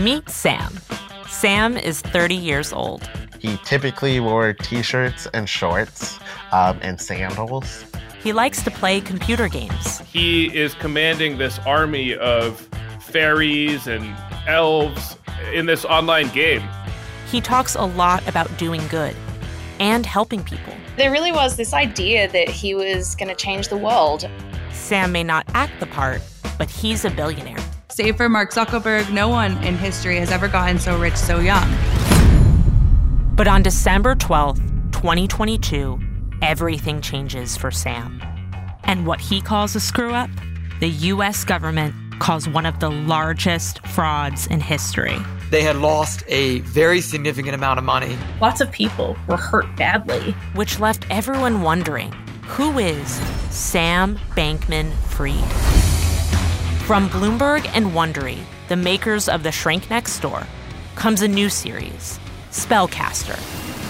Meet Sam. Sam is 30 years old. He typically wore t shirts and shorts um, and sandals. He likes to play computer games. He is commanding this army of fairies and elves in this online game. He talks a lot about doing good and helping people. There really was this idea that he was going to change the world. Sam may not act the part, but he's a billionaire. Save for Mark Zuckerberg, no one in history has ever gotten so rich so young. But on December 12th, 2022, everything changes for Sam. And what he calls a screw up, the US government calls one of the largest frauds in history. They had lost a very significant amount of money. Lots of people were hurt badly. Which left everyone wondering who is Sam Bankman Fried? From Bloomberg and Wondery, the makers of The Shrink Next Door, comes a new series, Spellcaster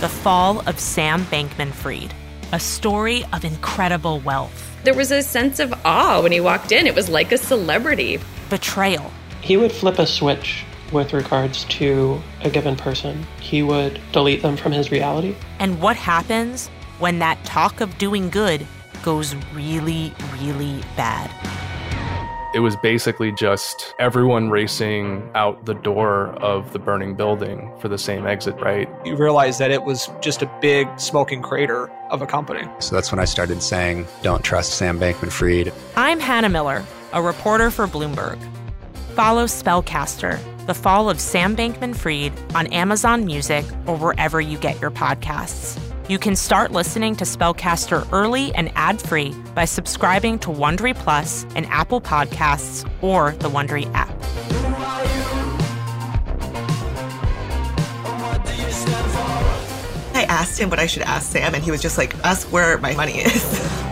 The Fall of Sam Bankman Fried, a story of incredible wealth. There was a sense of awe when he walked in. It was like a celebrity. Betrayal. He would flip a switch with regards to a given person, he would delete them from his reality. And what happens when that talk of doing good goes really, really bad? It was basically just everyone racing out the door of the burning building for the same exit, right? You realize that it was just a big smoking crater of a company. So that's when I started saying, don't trust Sam Bankman Fried. I'm Hannah Miller, a reporter for Bloomberg. Follow Spellcaster, the fall of Sam Bankman Fried, on Amazon Music or wherever you get your podcasts. You can start listening to Spellcaster early and ad-free by subscribing to Wondery Plus and Apple Podcasts or the Wondery app. I asked him what I should ask Sam, and he was just like, ask where my money is.